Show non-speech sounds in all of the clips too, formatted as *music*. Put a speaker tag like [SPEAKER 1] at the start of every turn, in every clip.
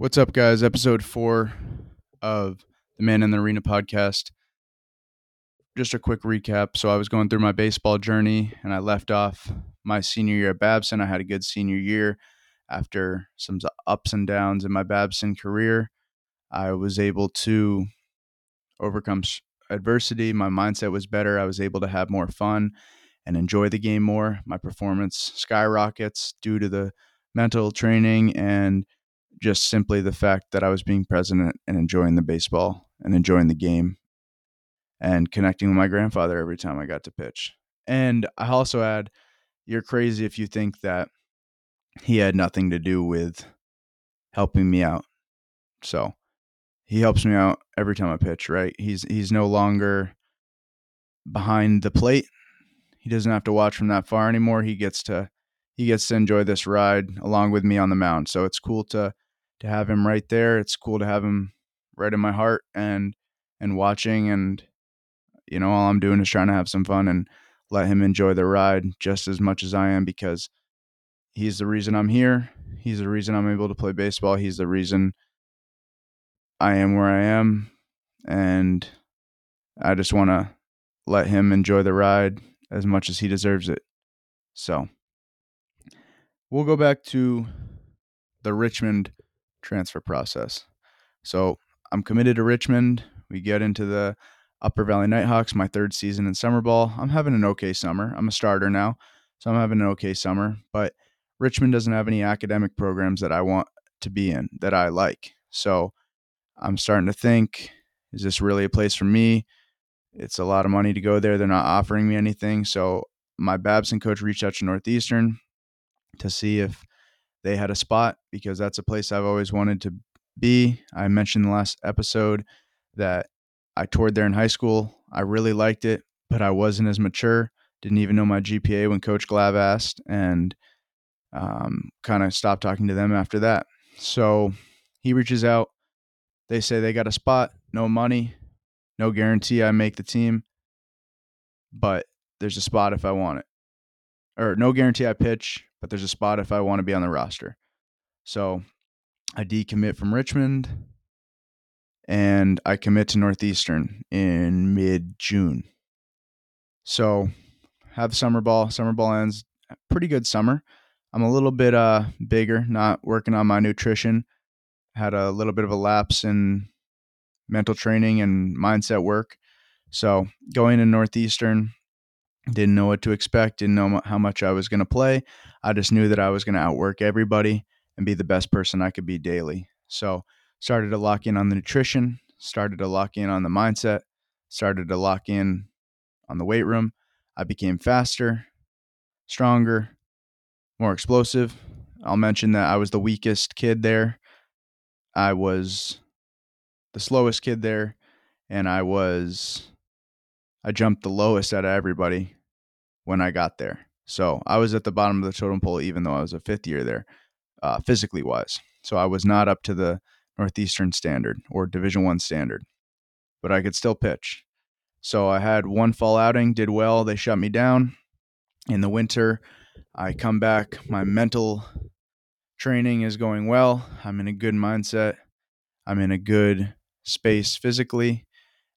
[SPEAKER 1] What's up, guys? Episode four of the Man in the Arena podcast. Just a quick recap. So, I was going through my baseball journey and I left off my senior year at Babson. I had a good senior year after some ups and downs in my Babson career. I was able to overcome adversity. My mindset was better. I was able to have more fun and enjoy the game more. My performance skyrockets due to the mental training and just simply the fact that I was being present and enjoying the baseball and enjoying the game and connecting with my grandfather every time I got to pitch. And I also add, you're crazy if you think that he had nothing to do with helping me out. So he helps me out every time I pitch, right? He's he's no longer behind the plate. He doesn't have to watch from that far anymore. He gets to he gets to enjoy this ride along with me on the mound. So it's cool to to have him right there. It's cool to have him right in my heart and and watching and you know all I'm doing is trying to have some fun and let him enjoy the ride just as much as I am because he's the reason I'm here. He's the reason I'm able to play baseball. He's the reason I am where I am and I just want to let him enjoy the ride as much as he deserves it. So, we'll go back to the Richmond transfer process. So I'm committed to Richmond. We get into the Upper Valley Nighthawks, my third season in summer ball. I'm having an okay summer. I'm a starter now, so I'm having an okay summer. But Richmond doesn't have any academic programs that I want to be in that I like. So I'm starting to think, is this really a place for me? It's a lot of money to go there. They're not offering me anything. So my Babson coach reached out to Northeastern to see if they had a spot because that's a place I've always wanted to be. I mentioned the last episode that I toured there in high school. I really liked it, but I wasn't as mature. Didn't even know my GPA when Coach Glav asked, and um, kind of stopped talking to them after that. So he reaches out. They say they got a spot, no money, no guarantee I make the team, but there's a spot if I want it. Or no guarantee I pitch, but there's a spot if I want to be on the roster. So I decommit from Richmond and I commit to Northeastern in mid June. So have summer ball. Summer ball ends pretty good summer. I'm a little bit uh bigger, not working on my nutrition. Had a little bit of a lapse in mental training and mindset work. So going to Northeastern, didn't know what to expect, didn't know how much I was going to play. I just knew that I was going to outwork everybody and be the best person I could be daily. So, started to lock in on the nutrition, started to lock in on the mindset, started to lock in on the weight room. I became faster, stronger, more explosive. I'll mention that I was the weakest kid there. I was the slowest kid there and I was I jumped the lowest out of everybody when I got there. So I was at the bottom of the totem pole, even though I was a fifth year there, uh, physically wise. So I was not up to the Northeastern standard or Division One standard, but I could still pitch. So I had one fall outing, did well. They shut me down. In the winter, I come back. My mental training is going well. I'm in a good mindset. I'm in a good space physically.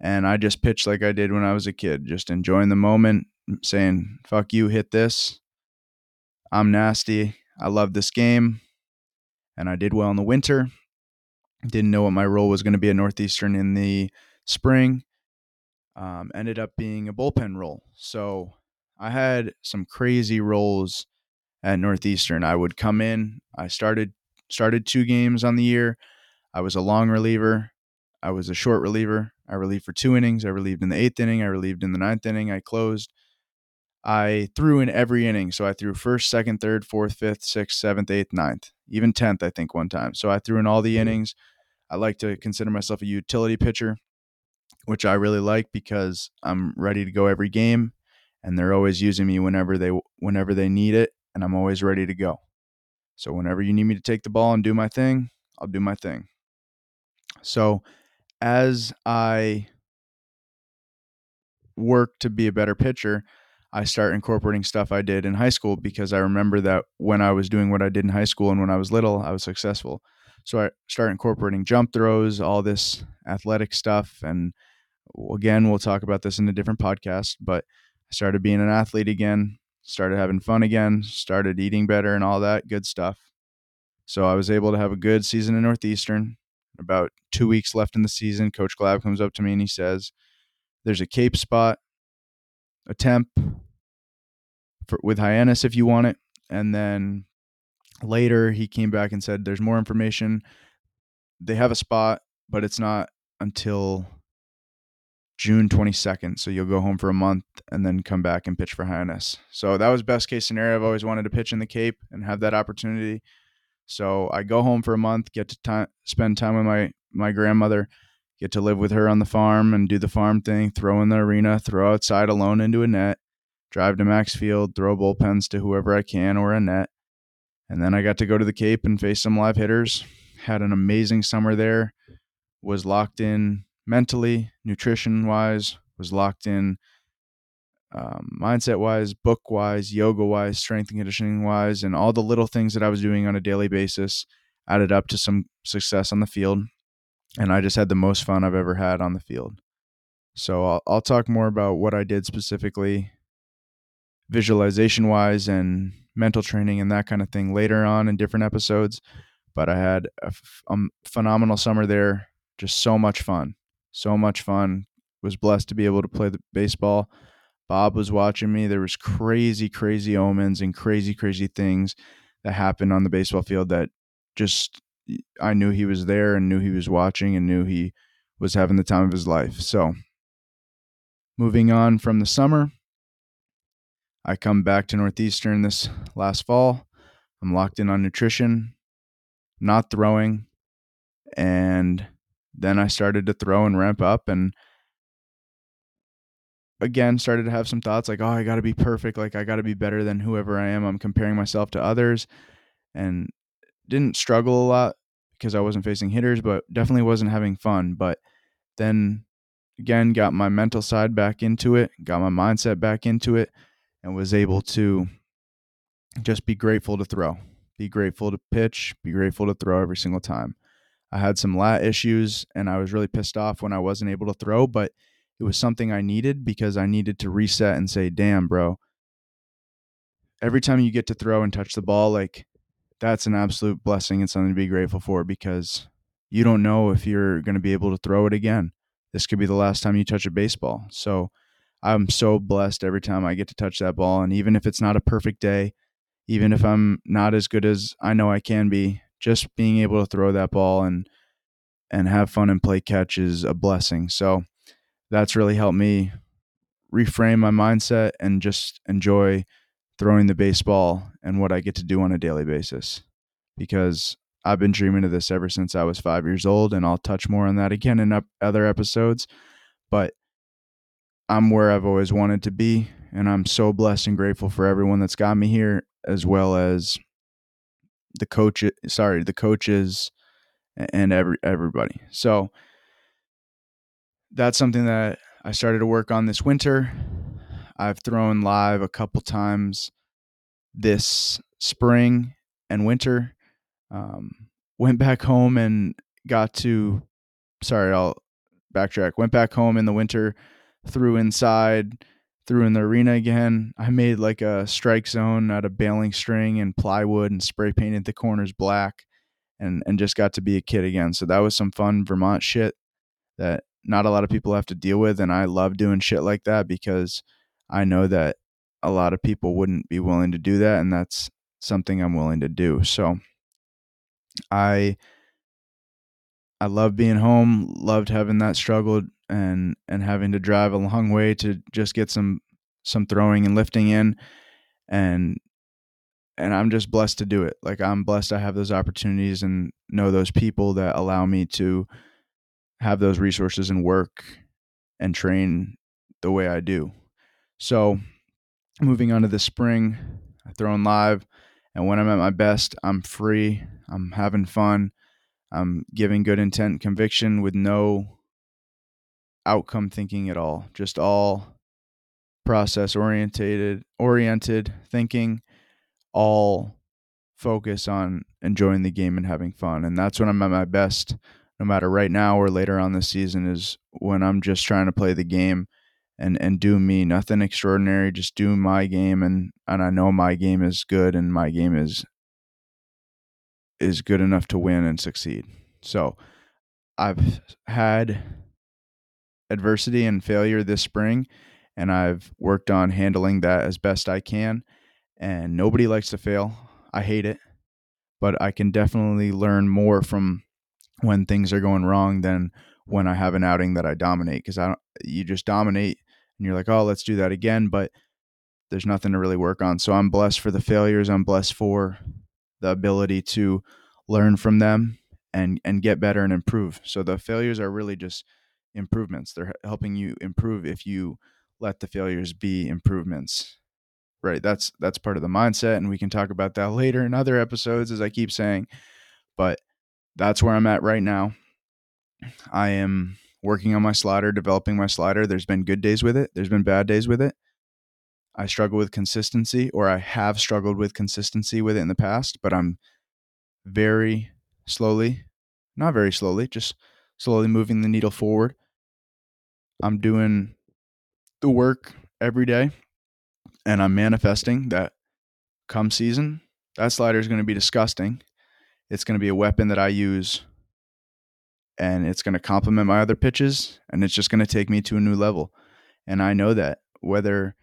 [SPEAKER 1] And I just pitched like I did when I was a kid, just enjoying the moment, saying, fuck you, hit this. I'm nasty. I love this game. And I did well in the winter. Didn't know what my role was going to be at Northeastern in the spring. Um, ended up being a bullpen role. So I had some crazy roles at Northeastern. I would come in. I started started two games on the year. I was a long reliever. I was a short reliever. I relieved for two innings. I relieved in the eighth inning. I relieved in the ninth inning. I closed. I threw in every inning. So I threw first, second, third, fourth, fifth, sixth, seventh, eighth, ninth, even 10th, I think, one time. So I threw in all the mm-hmm. innings. I like to consider myself a utility pitcher, which I really like because I'm ready to go every game and they're always using me whenever they whenever they need it and I'm always ready to go. So whenever you need me to take the ball and do my thing, I'll do my thing. So as I work to be a better pitcher, I start incorporating stuff I did in high school because I remember that when I was doing what I did in high school and when I was little, I was successful. So I start incorporating jump throws, all this athletic stuff. And again, we'll talk about this in a different podcast, but I started being an athlete again, started having fun again, started eating better and all that good stuff. So I was able to have a good season in Northeastern. About two weeks left in the season, Coach Glav comes up to me and he says, There's a cape spot, a temp for, with Hyannis if you want it. And then later he came back and said, There's more information. They have a spot, but it's not until June 22nd. So you'll go home for a month and then come back and pitch for Hyannis. So that was best case scenario. I've always wanted to pitch in the Cape and have that opportunity. So I go home for a month, get to time, spend time with my my grandmother, get to live with her on the farm and do the farm thing, throw in the arena, throw outside alone into a net, drive to Max Field, throw bullpens to whoever I can or a net. And then I got to go to the Cape and face some live hitters. Had an amazing summer there. Was locked in mentally, nutrition wise, was locked in um, mindset wise, book wise, yoga wise, strength and conditioning wise, and all the little things that I was doing on a daily basis added up to some success on the field. And I just had the most fun I've ever had on the field. So I'll, I'll talk more about what I did specifically, visualization wise, and mental training and that kind of thing later on in different episodes. But I had a, phenomenal summer there, just so much fun, so much fun. Was blessed to be able to play the baseball Bob was watching me. There was crazy, crazy omens and crazy, crazy things that happened on the baseball field that just I knew he was there and knew he was watching and knew he was having the time of his life. So moving on from the summer, I come back to Northeastern this last fall. I'm locked in on nutrition, not throwing, and then I started to throw and ramp up and again started to have some thoughts like, oh, I got to be perfect. Like, I got to be better than whoever I am. I'm comparing myself to others and didn't struggle a lot because I wasn't facing hitters, but definitely wasn't having fun. But then again, got my mental side back into it, got my mindset back into it, and was able to just be grateful to throw, be grateful to pitch, be grateful to throw every single time. I had some lat issues and I was really pissed off when I wasn't able to throw, but it was something I needed because I needed to reset and say, damn, bro, every time you get to throw and touch the ball, like that's an absolute blessing and something to be grateful for because you don't know if you're going to be able to throw it again. This could be the last time you touch a baseball. So I'm so blessed every time I get to touch that ball. And even if it's not a perfect day, even if I'm not as good as I know I can be, just being able to throw that ball and and have fun and play catch is a blessing. So that's really helped me reframe my mindset and just enjoy throwing the baseball and what I get to do on a daily basis because I've been dreaming of this ever since I was five years old, and I'll touch more on that again in other episodes. But I'm where I've always wanted to be, and I'm so blessed and grateful for everyone that's got me here, as well as the coach. Sorry, the coaches and every everybody. So that's something that I started to work on this winter. I've thrown live a couple times this spring and winter. Um, went back home and got to, sorry, I'll backtrack. Went back home in the winter, threw inside, threw in the arena again. I made like a strike zone out of baling string and plywood and spray painted the corners black and, and just got to be a kid again. So that was some fun Vermont shit that not a lot of people have to deal with. And I love doing shit like that because I know that a lot of people wouldn't be willing to do that. And that's something I'm willing to do. So I. I love being home, loved having that struggle and and having to drive a long way to just get some some throwing and lifting in and and I'm just blessed to do it. Like I'm blessed I have those opportunities and know those people that allow me to have those resources and work and train the way I do. So, moving on to the spring, I throw in live, and when I'm at my best, I'm free, I'm having fun, I'm giving good intent conviction with no outcome thinking at all, just all process orientated oriented thinking, all focus on enjoying the game and having fun. And that's when I'm at my best, no matter right now or later on this season, is when I'm just trying to play the game and and do me, nothing extraordinary, just do my game and and I know my game is good and my game is is good enough to win and succeed. So, I've had adversity and failure this spring and I've worked on handling that as best I can and nobody likes to fail. I hate it, but I can definitely learn more from when things are going wrong than when I have an outing that I dominate because I don't you just dominate and you're like, oh, let's do that again. But there's nothing to really work on. So I'm blessed for the failures. I'm blessed for the ability to learn from them and and get better and improve. So the failures are really just improvements. They're helping you improve if you let the failures be improvements. Right. That's that's part of the mindset and we can talk about that *laughs* later in other episodes as I keep saying. But that's where I'm at right now. I am working on my slider, developing my slider. There's been good days with it, there's been bad days with it. I struggle with consistency, or I have struggled with consistency with it in the past, but I'm very slowly, not very slowly, just slowly moving the needle forward. I'm doing the work every day, and I'm manifesting that come season, that slider is going to be disgusting. It's going to be a weapon that I use and it's going to complement my other pitches and it's just going to take me to a new level. And I know that whether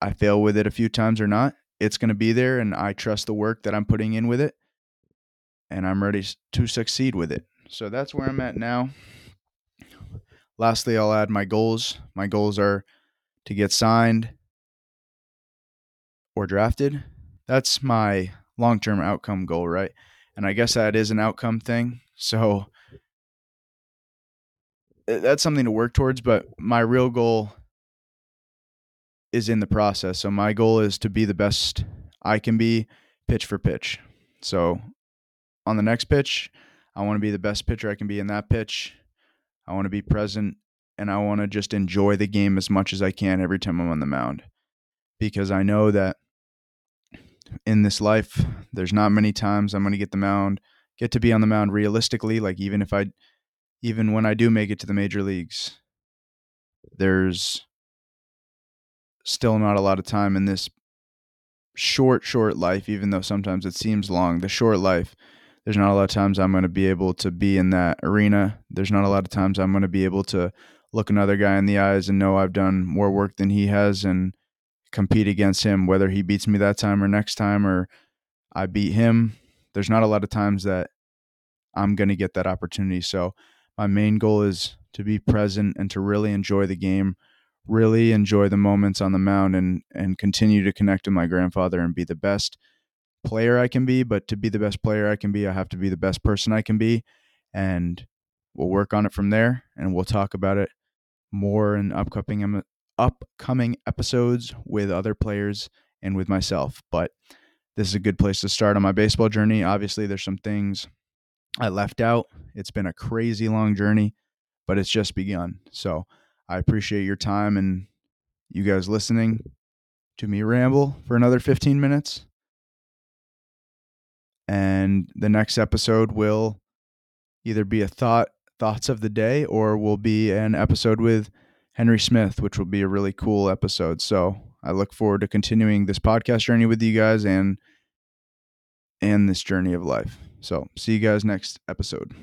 [SPEAKER 1] I fail with it a few times or not, it's going to be there and I trust the work that I'm putting in with it and I'm ready to succeed with it. So that's where I'm at now. Lastly, I'll add my goals. My goals are to get signed or drafted. That's my long term outcome goal, right? And I guess that is an outcome thing. So that's something to work towards, but my real goal is in the process. So my goal is to be the best I can be pitch for pitch. So on the next pitch, I want to be the best pitcher I can be in that pitch. I want to be present and I want to just enjoy the game as much as I can every time I'm on the mound. Because I know that in this life, there's not many times I'm going to get the mound, get to be on the mound realistically. Like even if I even when I do make it to the major leagues, there's still not a lot of time in this short, short life, even though sometimes it seems long, the short life, there's not a lot of times I'm going to be able to be in that arena. There's not a lot of times I'm going to be able to look another guy in the eyes and know I've done more work than he has and compete against him, whether he beats me that time or next time or I beat him. There's not a lot of times that I'm going to get that opportunity. So my main goal is to be present and to really enjoy the game, really enjoy the moments on the mound and and continue to connect with my grandfather and be the best player I can be, but to be the best player I can be, I have to be the best person I can be and we'll work on it from there and we'll talk about it more in upcoming upcoming episodes with other players and with myself. But this is a good place to start on my baseball journey. Obviously, there's some things I left out. It's been a crazy long journey, but it's just begun. So I appreciate your time and you guys listening to me ramble for another 15 minutes. And the next episode will either be a thought thoughts of the day or will be an episode with Henry Smith, which will be a really cool episode. So I look forward to continuing this podcast journey with you guys and and this journey of life. So, see you guys next episode.